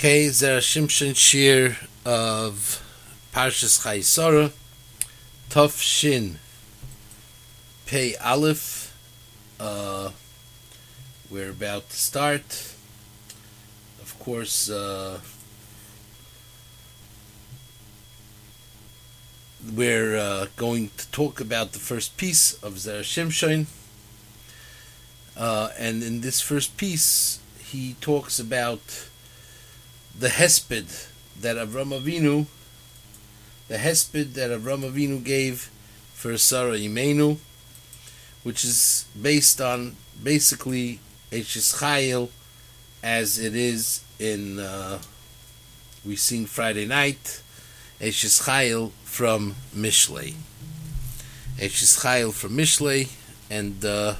Okay, Zer Shir of Parshas Chayei Sarah, Tov Shin, Pei Aleph. Uh, we're about to start. Of course, uh, we're uh, going to talk about the first piece of Zera Shimshon. Uh, and in this first piece, he talks about the hesped that Avram Avinu, the hesped that Avram Avinu gave for Sarah Imenu, which is based on basically Eishes Chayil, as it is in uh, we sing Friday night, Eishes Chayil from Mishlei. Eishes Chayil from Mishlei, and uh,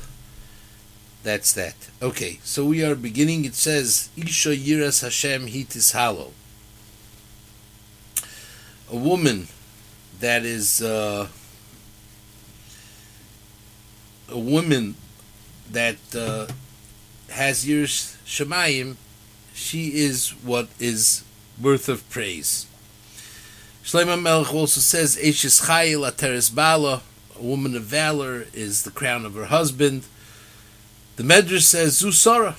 that's that. Okay, so we are beginning. It says, Isha Yiras Hashem Hitis Halo. A woman that is uh, a woman that uh, has Yiras Shemayim, she is what is worth of praise. Shlomo Melech also says, Eishes Chayil Ateres Bala, a woman of valor is the crown of her husband. The Medrash says Zusara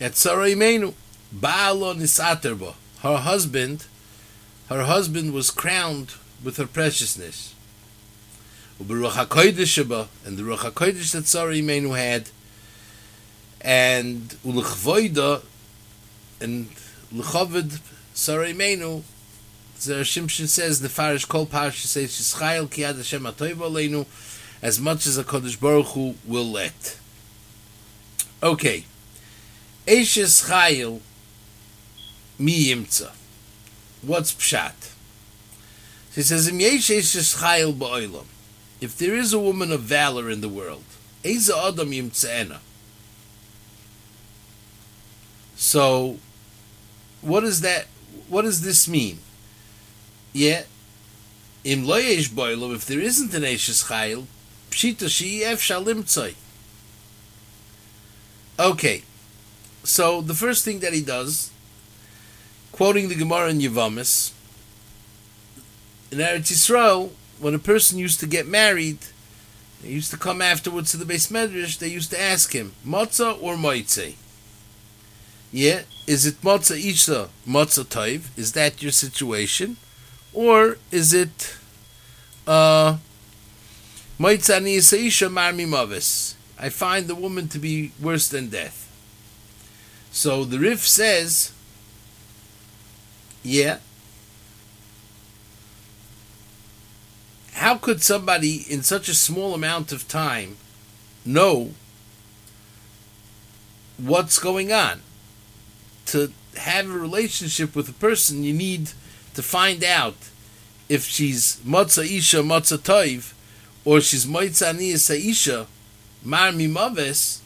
at Sarah Imenu Baalo Nisaterba. Her husband, her husband was crowned with her preciousness. And the Ruach Hakodesh that Sarah Imenu had, and Ulechvoida and Lechaved Sarah Imenu. Zera Shimshon says the Farish Kol Parash says Shishayel Kiyad Hashem Atoiv Aleinu, as much as a Kodesh Baruch Hu will let. Okay. Eishes Chayil Mi Yimtza. What's Pshat? She says, Im Yesh Eishes Chayil Ba'olam. If there is a woman of valor in the world, Eza Adam Yimtzaena. So, what does that, what does this mean? Yeah, Im Loyesh Ba'olam, if there isn't an Eishes Chayil, Pshita She'ef Shalim Tzai. Okay, so the first thing that he does, quoting the Gemara in Yavamis, in Eretz Yisrael, when a person used to get married, they used to come afterwards to the base medrash. They used to ask him, "Matzah or moitze?" Yeah, is it matzah isha matzah toiv? Is that your situation, or is it uh, moitza isha marmi mavis? I find the woman to be worse than death. So the Rif says, yeah. How could somebody in such a small amount of time know what's going on? To have a relationship with a person, you need to find out if she's matzah isha matzah toiv, or she's matzah niyasa isha Mar Mimaves,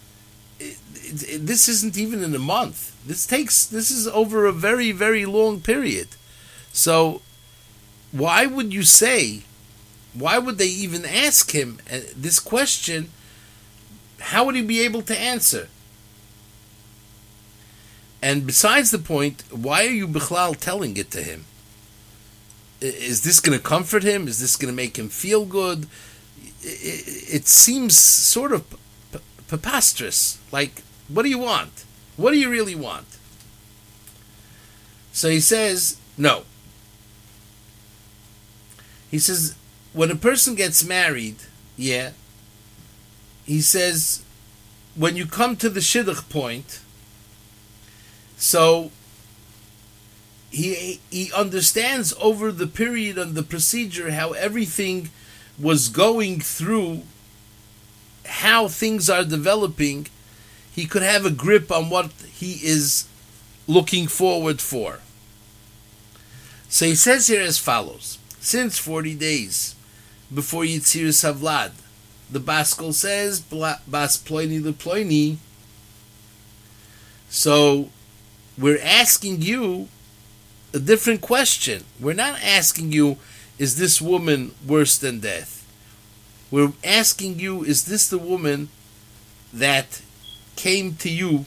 this isn't even in a month. This takes this is over a very very long period. So why would you say? Why would they even ask him uh, this question? How would he be able to answer? And besides the point, why are you Bichlal telling it to him? Is this going to comfort him? Is this going to make him feel good? It, seems sort of preposterous. Like, what do you want? What do you really want? So he says, no. He says, when a person gets married, yeah, he says, when you come to the shidduch point, so he he understands over the period of the procedure how everything was going through how things are developing, he could have a grip on what he is looking forward for. So he says here as follows Since 40 days before Yitzir Savlad, the Baskel says, Bas Ploini the. So we're asking you a different question. We're not asking you, is this woman worse than death? We're asking you, is this the woman that came to you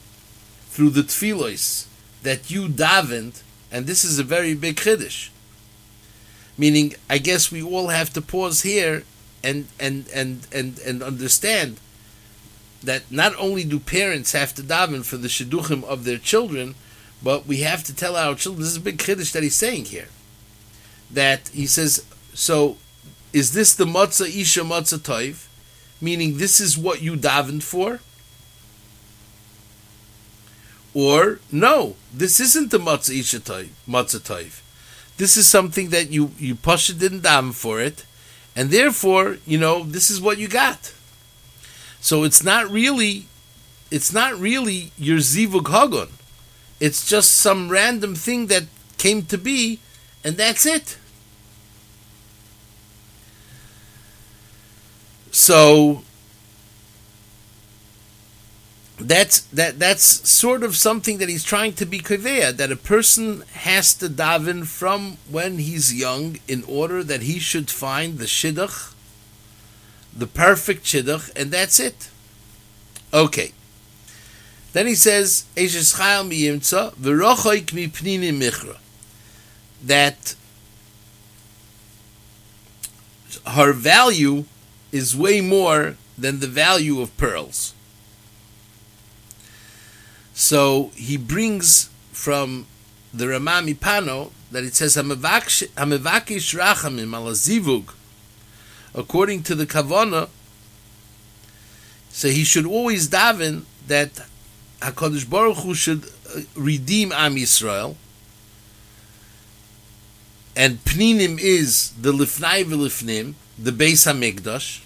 through the tefillos that you davened, and this is a very big chiddush. Meaning, I guess we all have to pause here and and and and and understand that not only do parents have to daven for the shidduchim of their children, but we have to tell our children. This is a big chiddush that he's saying here. That he says, so is this the matzah isha matzah toiv? Meaning, this is what you davened for? Or, no, this isn't the matzah isha toiv, matzah toiv. This is something that you, you pasha didn't daven for it, and therefore, you know, this is what you got. So it's not really, it's not really your zivug hagon. It's just some random thing that came to be, and that's it. So that's that that's sort of something that he's trying to be kaveya, that a person has to daven from when he's young in order that he should find the shidduch, the perfect shidduch, and that's it. Okay. Then he says, that her value is way more than the value of pearls. So he brings from the Rema MiPano that it says Hamavakish Rachamim ala Zivug, according to the Kavana. So he should always daven that Hakadosh Baruch Hu should uh, redeem Am Yisrael, and Pninim is the Lifnai v'Lifnim, the Beis Hamikdash,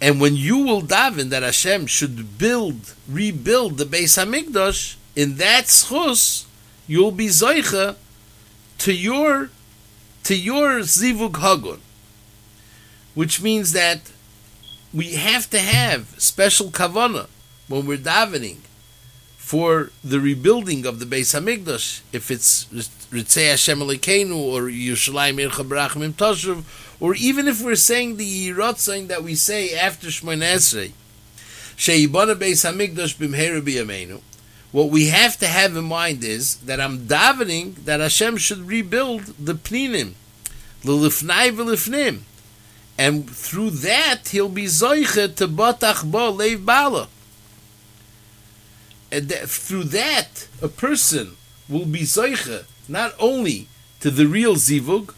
and when you will daven that Hashem should build, rebuild the Beis Hamikdash, in that schus, you'll be zoicha to your to your zivug hagun, which means that we have to have special kavana when we're davening for the rebuilding of the Beis Hamikdash, if it's Ritzei Hashem Elokeinu or Yerushalayim Ircha Barachim Toshuv, or even if we're saying the Yiratzain that we say after Shemona Esrei, Sheibana Beis Hamikdash Bimheira B'Yameinu, what we have to have in mind is that I'm davening that Hashem should rebuild the Pninim, the Lifnai V'Lifnim, and through that he'll be Zoiche to Batach Bo Leiv Bala. And that, through that a person will be zoiche not only to the real zivug,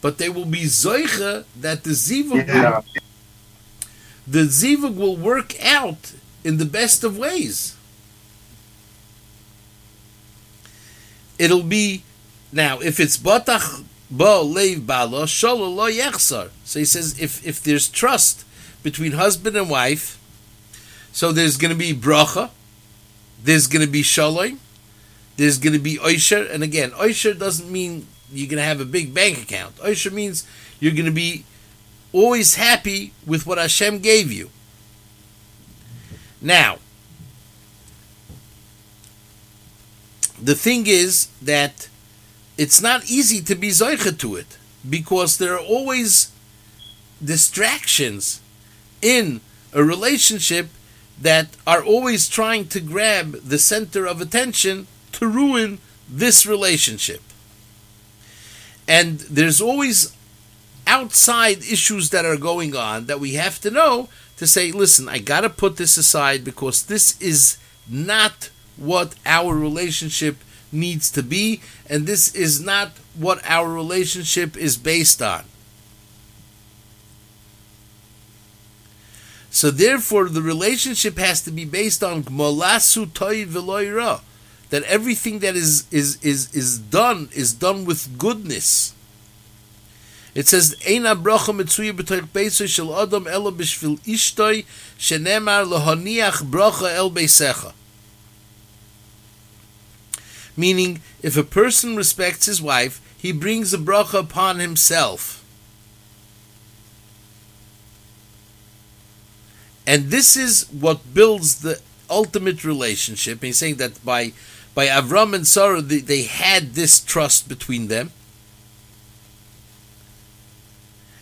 but they will be zoiche that the zivug yeah. the zivug will work out in the best of ways. It'll be now if it's batach ba leiv bala shalom lo yechsar. So he says if if there's trust between husband and wife, so there's going to be bracha there's going to be shalom, there's going to be oisher, and again, oisher doesn't mean you're going to have a big bank account. Oisher means you're going to be always happy with what Hashem gave you. Now, the thing is that it's not easy to be zoicha to it because there are always distractions in a relationship that are always trying to grab the center of attention to ruin this relationship. And there's always outside issues that are going on that we have to know to say, listen, I got to put this aside because this is not what our relationship needs to be, and this is not what our relationship is based on. So therefore, the relationship has to be based on gmolasu toy veloira, that everything that is is is is done is done with goodness. It says, "Eina bracha mitzuya b'toich beiso shel adam elo b'shvil ishtoi shenemar lohaniach bracha el beisecha." Meaning, if a person respects his wife, he brings a bracha upon himself. And this is what builds the ultimate relationship. He's saying that by by Avram and Sarah, they, they had this trust between them.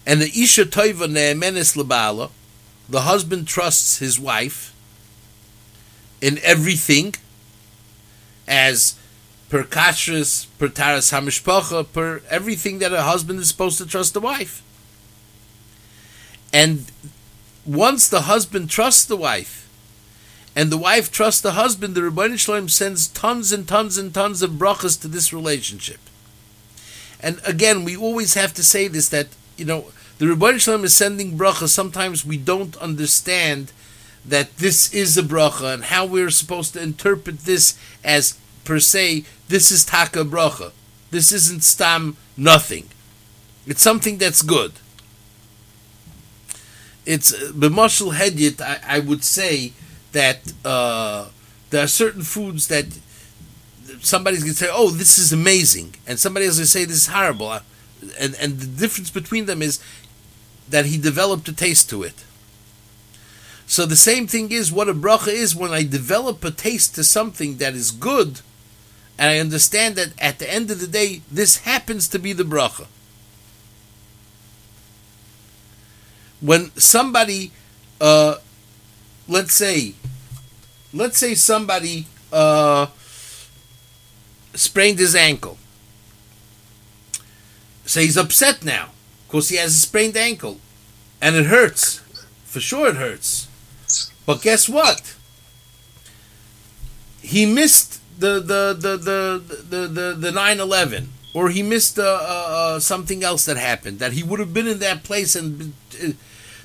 And the Isha Toiva Ne'emenes Labala, the husband trusts his wife in everything, as per kashrus, per taras hamishpacha, per everything that a husband is supposed to trust the wife. And once the husband trusts the wife, and the wife trusts the husband, the Ribbono Shel Olam sends tons and tons and tons of brachas to this relationship. And again, we always have to say this that you know the Ribbono Shel Olam is sending bracha. Sometimes we don't understand that this is a bracha and how we're supposed to interpret this as per se. This is taka bracha. This isn't stam nothing. It's something that's good. It's uh, b'mashal hedyet. I, I would say that uh, there are certain foods that somebody's going to say, "Oh, this is amazing," and somebody else is going to say, "This is horrible." And and the difference between them is that he developed a taste to it. So the same thing is what a bracha is when I develop a taste to something that is good, and I understand that at the end of the day, this happens to be the bracha. When somebody, uh, let's say, let's say somebody uh, sprained his ankle. So he's upset now because he has a sprained ankle and it hurts. For sure it hurts. But guess what? He missed the the the the the the, the 9/11 or he missed uh, uh, uh, something else that happened that he would have been in that place and uh,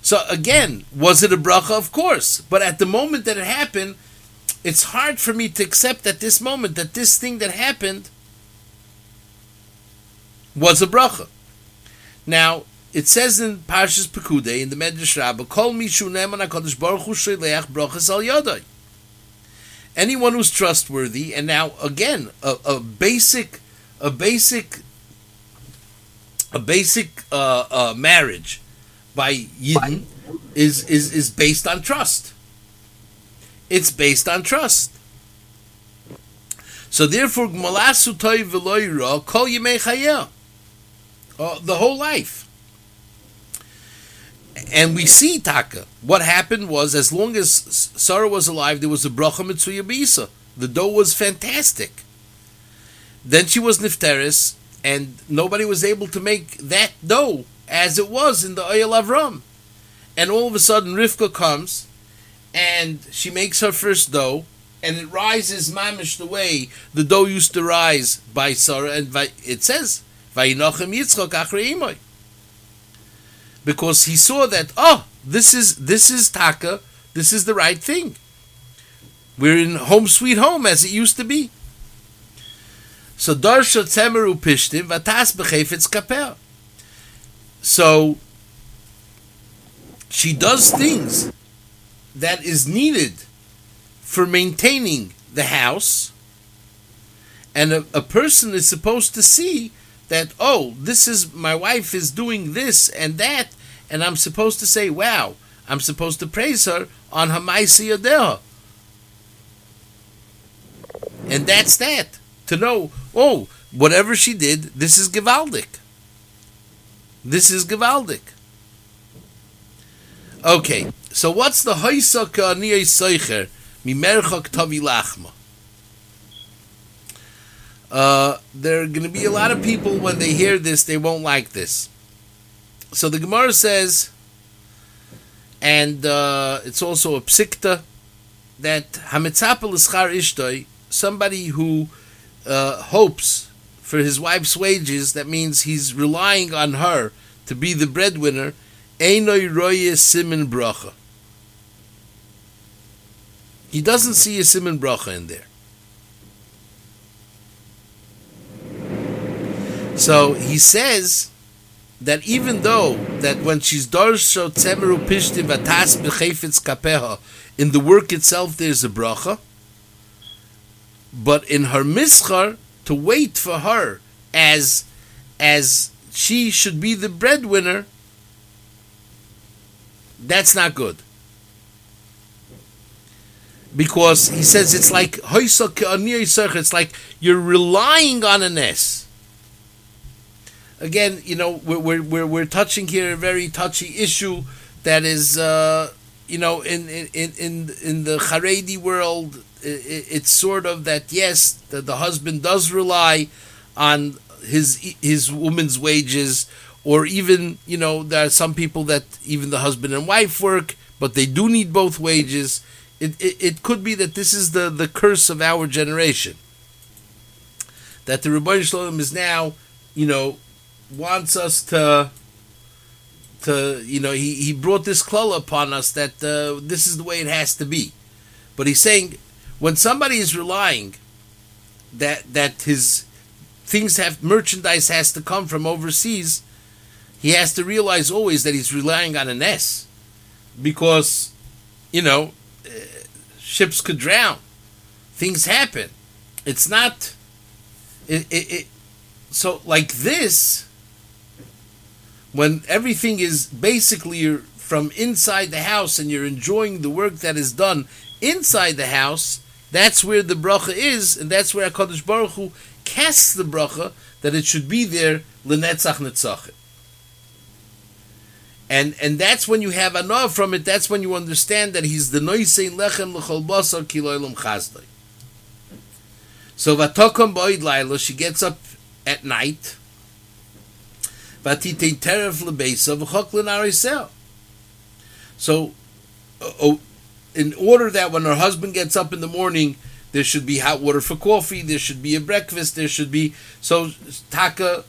so again was it a bracha of course but at the moment that it happened it's hard for me to accept at this moment that this thing that happened was a bracha. Now, it says in Parshas Pekude in the Medrash Rabbah, "Kol mishu neman Hakadosh Baruch Hu sheleach brachas al yadai." Anyone who's trustworthy, and now again, a, a basic, a basic, a basic uh, uh, marriage by Yidden is is is based on trust. It's based on trust. So therefore, Gmalasu Toy Veloira, Kol Yimei. Uh, the whole life. And we see Taka. What happened was, as long as Sarah was alive, there was a bracha mitzuya bisa. The dough was fantastic. Then she was nifteris, and nobody was able to make that dough as it was in the Oyel Avram. And all of a sudden, Rivka comes and she makes her first dough, and it rises mamish the way the dough used to rise by Sarah, and it says, "Vayinochem Yitzchak achrei because he saw that oh, this is this is taka, this is the right thing. We're in home sweet home as it used to be. So darsha temeru pishtim vatas bechefetz kapel. So she does things that is needed for maintaining the house, and a, a person is supposed to see that oh, this is my wife is doing this and that, and I'm supposed to say, wow, I'm supposed to praise her on Hamaisi Adeha. And that's that. To know, oh, whatever she did, this is Givaldic. This is Givaldic. Okay, so what's the hoysaka niyay seicher mimerchak tavi lachma? Uh, there are going to be a lot of people when they hear this, they won't like this. So the Gemara says, and uh, it's also a psikta, that hamitzapel ischar ishtoi, somebody who uh, hopes for his wife's wages, that means he's relying on her to be the breadwinner, einoi roye simin bracha. He doesn't see a simon bracha in there. So he says that even though that when she's darsho tzemeru pishti vatas b'chefetz kapeha, in the work itself there's a bracha, but in her mischar to wait for her as as she should be the breadwinner, that's not good because he says it's like it's like you're relying on a ness. Again, you know, we're, we're, we're, touching here a very touchy issue that is, uh, you know, in, in, in, in the Haredi world, it's sort of that yes, the, the husband does rely on his his woman's wages, or even you know there are some people that even the husband and wife work, but they do need both wages. It, it, it could be that this is the, the curse of our generation. That the Ribbono Shel Olam is now, you know, wants us to to you know he, he brought this klala upon us that uh, this is the way it has to be but he's saying when somebody is relying that that his things have merchandise has to come from overseas he has to realize always that he's relying on an S because you know uh, ships could drown. Things happen. It's not it, it, it so like this when everything is basically from inside the house and you're enjoying the work that is done inside the house, that's where the bracha is, and that's where Hakadosh Baruch Hu casts the bracha that it should be there lenetzach netzachim. And and that's when you have anah from it. That's when you understand that he's the noisein lechem l'chol basar kiloilam chazdai. So vatokom boid laila, she gets up at night so, uh, oh, in order that when her husband gets up in the morning, there should be hot water for coffee, there should be a breakfast, there should be. So, Taka,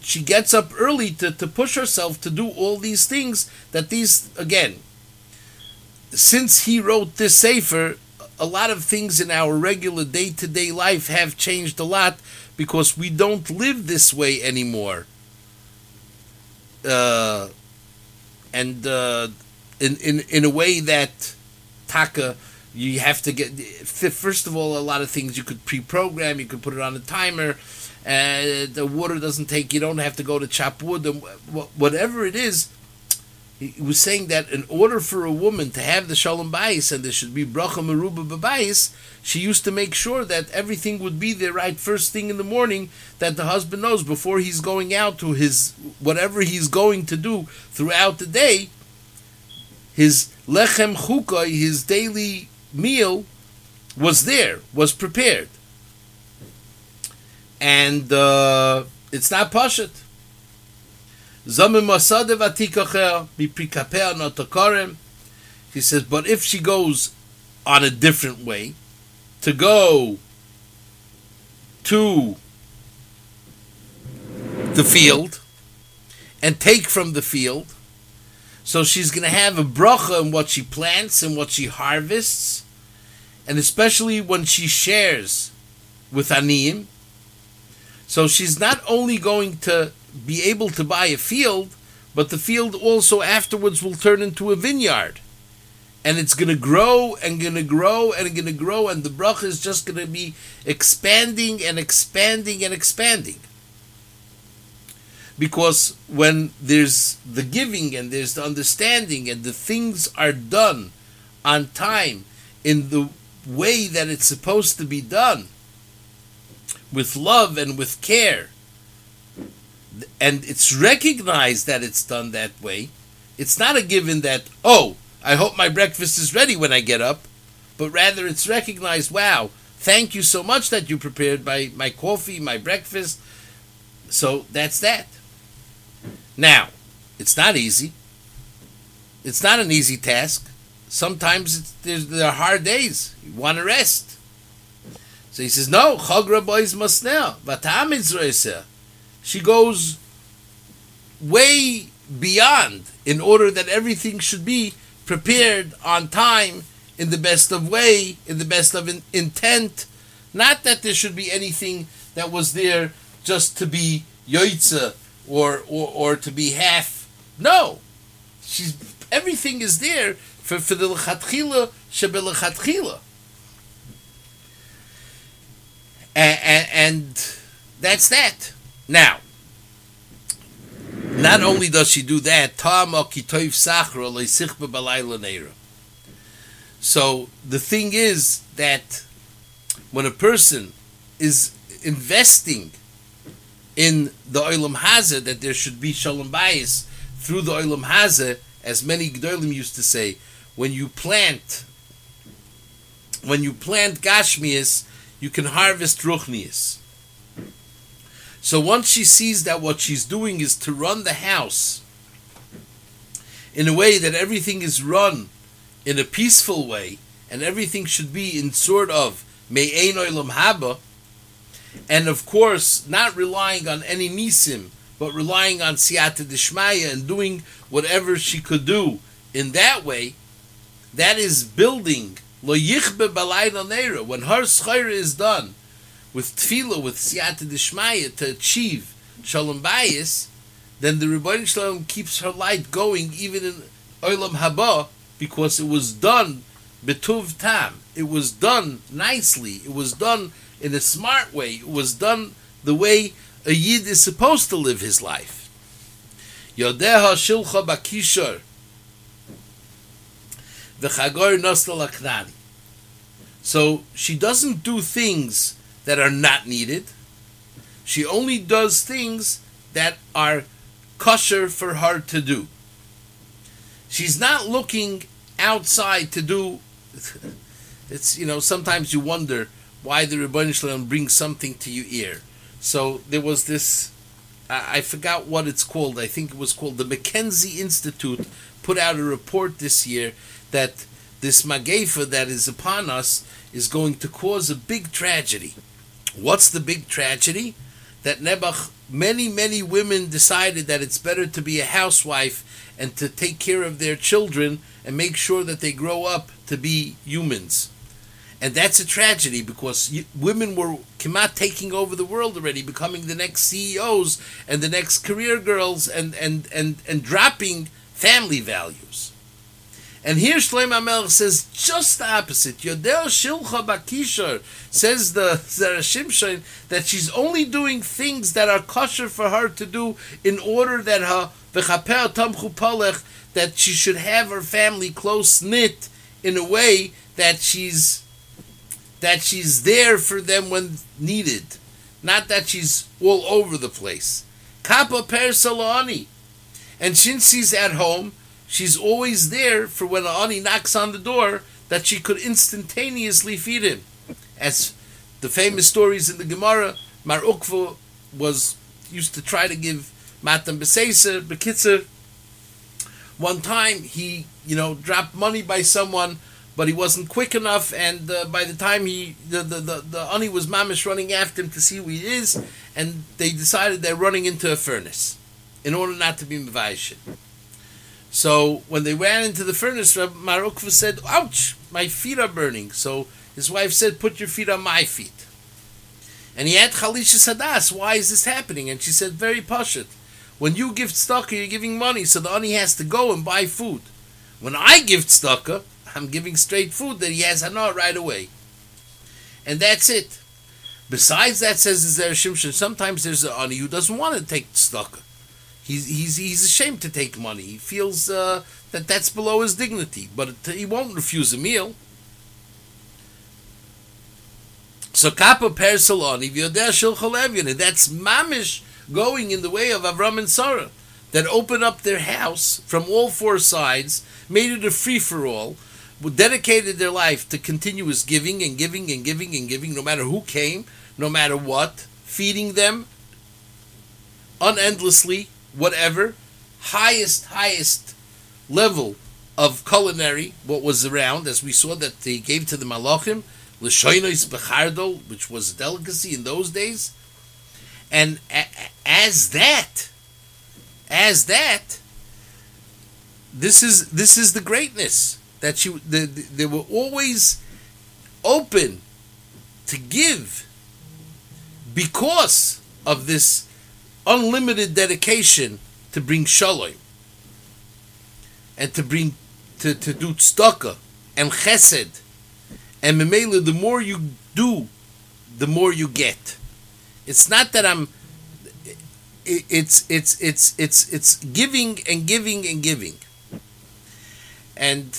she gets up early to, to push herself to do all these things that these, again, since he wrote this Sefer, a lot of things in our regular day to day life have changed a lot because we don't live this way anymore. Uh, and uh, in, in, in a way that Taka, you have to get, first of all, a lot of things you could pre program, you could put it on a timer. And the water doesn't take. You don't have to go to chop wood, and whatever it is he was saying that in order for a woman to have the shalom bayis and there should be bracha meruba b'bayis, she used to make sure that everything would be there right first thing in the morning that the husband knows before he's going out to his whatever he's going to do throughout the day. His lechem chukai, his daily meal, was there, was prepared, and uh, it's not pashut. He says, but if she goes on a different way, to go to the field and take from the field, so she's going to have a bracha in what she plants and what she harvests, and especially when she shares with Aniyim. So she's not only going to be able to buy a field, but the field also afterwards will turn into a vineyard. And it's going to grow and going to grow and going to grow, and the bracha is just going to be expanding and expanding and expanding. Because when there's the giving and there's the understanding and the things are done on time in the way that it's supposed to be done, with love and with care, and it's recognized that it's done that way, it's not a given that, oh, I hope my breakfast is ready when I get up, but rather it's recognized, wow, thank you so much that you prepared my, my coffee, my breakfast. So that's that. Now, it's not easy. It's not an easy task. Sometimes there are hard days. You want to rest. So he says, no, Chagra boys must now. She goes way beyond in order that everything should be prepared on time in the best of way, in the best of in- intent. Not that there should be anything that was there just to be yoitza or, or, or to be half. No. She's everything is there for, for the lechatchila shebelechatchila. And, and, and that's that. Now, not only does she do that, so the thing is that when a person is investing in the Olam Hazeh, that there should be Shalom Bayis through the Olam Hazeh, as many Gdolim used to say, when you plant when you plant gashmias, you can harvest ruchnias. So once she sees that what she's doing is to run the house in a way that everything is run in a peaceful way, and everything should be in sort of me'ein oilam haba, and of course not relying on any nisim, but relying on siyata dishmaya and doing whatever she could do in that way, that is building lo yichbe balayla When her schayra is done with tefillah, with siyata dishmaya to achieve shalom bayis, then the Ribbono Shel Olam keeps her light going even in olam haba because it was done betuv tam. It was done nicely. It was done in a smart way. It was done the way a yid is supposed to live his life. Yodeha shilcha bakishar v'chagor nostal aknani. So she doesn't do things that are not needed. She only does things that are kosher for her to do. She's not looking outside to do. It's you know sometimes you wonder why the Ribbono Shel Olam brings something to your ear. So there was this. I forgot what it's called. I think it was called the McKinsey Institute put out a report this year that this magefa that is upon us is going to cause a big tragedy. What's the big tragedy? That Nebuch, many, many women decided that it's better to be a housewife and to take care of their children and make sure that they grow up to be humans. And that's a tragedy because women were Kemat taking over the world already, becoming the next CEOs and the next career girls and, and, and, and dropping family values. And here Shlomo Melech says just the opposite. Yodel Shilcha Bakishar says the Zera Shimshon that she's only doing things that are kosher for her to do in order that her that she should have her family close knit in a way that she's that she's there for them when needed, not that she's all over the place. Kappa per salani, and since she's at home, she's always there for when Ani knocks on the door that she could instantaneously feed him. As the famous stories in the Gemara, Mar Ukva was used to try to give Matan Beseisa, Bekitzer. One time he, you know, dropped money by someone, but he wasn't quick enough, and uh, by the time he, the, the, the, the Ani was mamish running after him to see who he is, and they decided they're running into a furnace in order not to be Mavaishin. So when they ran into the furnace, Mar Ukva said, Ouch, my feet are burning. So his wife said, Put your feet on my feet. And he had Chalisha Sadas, why is this happening? And she said, Very pashut. When you give tzedakah, you're giving money, so the ani has to go and buy food. When I give tzedakah, I'm giving straight food that he has hana right away. And that's it. Besides that, says the Shimshon, sometimes there's an ani who doesn't want to take tzedakah. He's, he's, he's ashamed to take money. He feels uh, that that's below his dignity, but he won't refuse a meal. So kappa persaloni v'yodeh shil That's mamish going in the way of Avram and Sarah that opened up their house from all four sides, made it a free for all, dedicated their life to continuous giving and giving and giving and giving, no matter who came, no matter what, feeding them unendlessly, whatever, highest, highest level of culinary, what was around, as we saw that they gave to the Malachim, L'shoinois Bechardol, which was a delicacy in those days. And as that, as that, this is this is the greatness that you the, the, they were always open to give because of this unlimited dedication to bring shalom and to bring to, to do tzedakah and chesed. And memela the more you do the more you get. It's not that i'm it's it's it's it's it's giving and giving and giving. And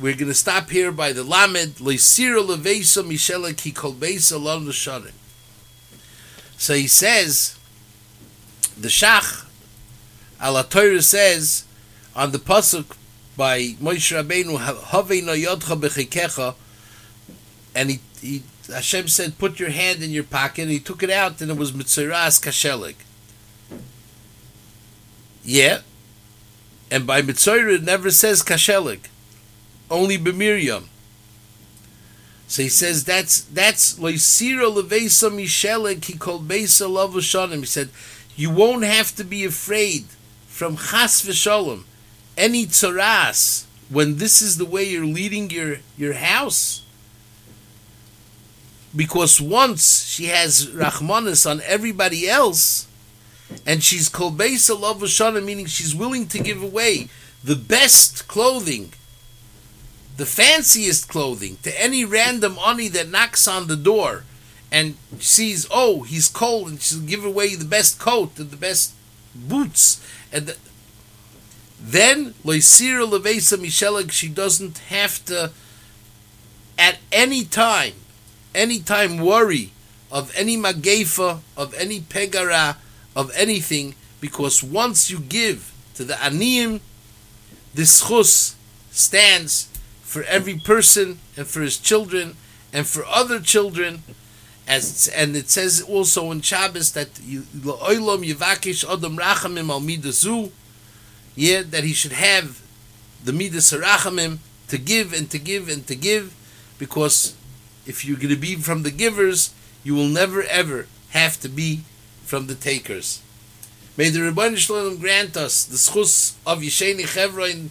we're going to stop here by the lamed leisira levesa mishela ki kolbeisa lon so he says the Shach Al Torah says on the pasuk by Moshe Rabbeinu Haveina Yodcha Bechikecha and he, he Hashem said, "Put your hand in your pocket." And he took it out, and it was mitziras kashelik. Yeah, and by mitzvah it never says kashelik, only b'miriam. So he says that's that's loisira levesa mishelik. He called besa lavushanim. He said you won't have to be afraid from chas v'shalom, any tzaras when this is the way you're leading your your house because once she has rachmanis on everybody else, and she's kolbeisa love shana, meaning she's willing to give away the best clothing, the fanciest clothing, to any random ani that knocks on the door and sees, oh, he's cold, and she'll give away the best coat and the best boots, and the, then loisira levesa mishelag, she doesn't have to at any time any time worry of any magefa, of any pegara, of anything, because once you give to the aniyim, this chus stands for every person and for his children and for other children. As and it says also in Shabbos that oilam yivakish adam rachamim al midazu, yeah, that he should have the midas rachamim to give and to give and to give, because if you're going to be from the givers, you will never ever have to be from the takers. May the Ribbono Shel Olam grant us the schus of Yesheni Chevron.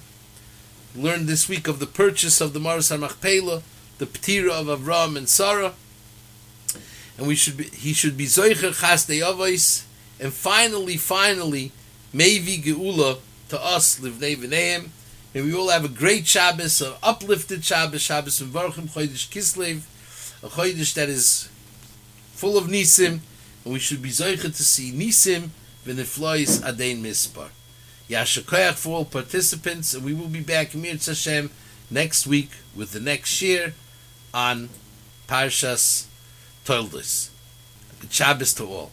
Learned this week of the purchase of the Maras Machpelah, the Ptira of Avram and Sarah, and we should be, he should be Zoicher Chas Avos, and finally, finally, Mevi Geula to us Livnei V'neim. May we all have a great Shabbos, an uplifted Shabbos, Shabbos and Baruchim Chodesh Kislev a chodesh that is full of nisim, and we should be zoichet to see nisim v'neflois adein mispar. Yashakoyach for all participants, and we will be back in Mir Hashem next week with the next year on Parshas Toldos. Good Shabbos to all.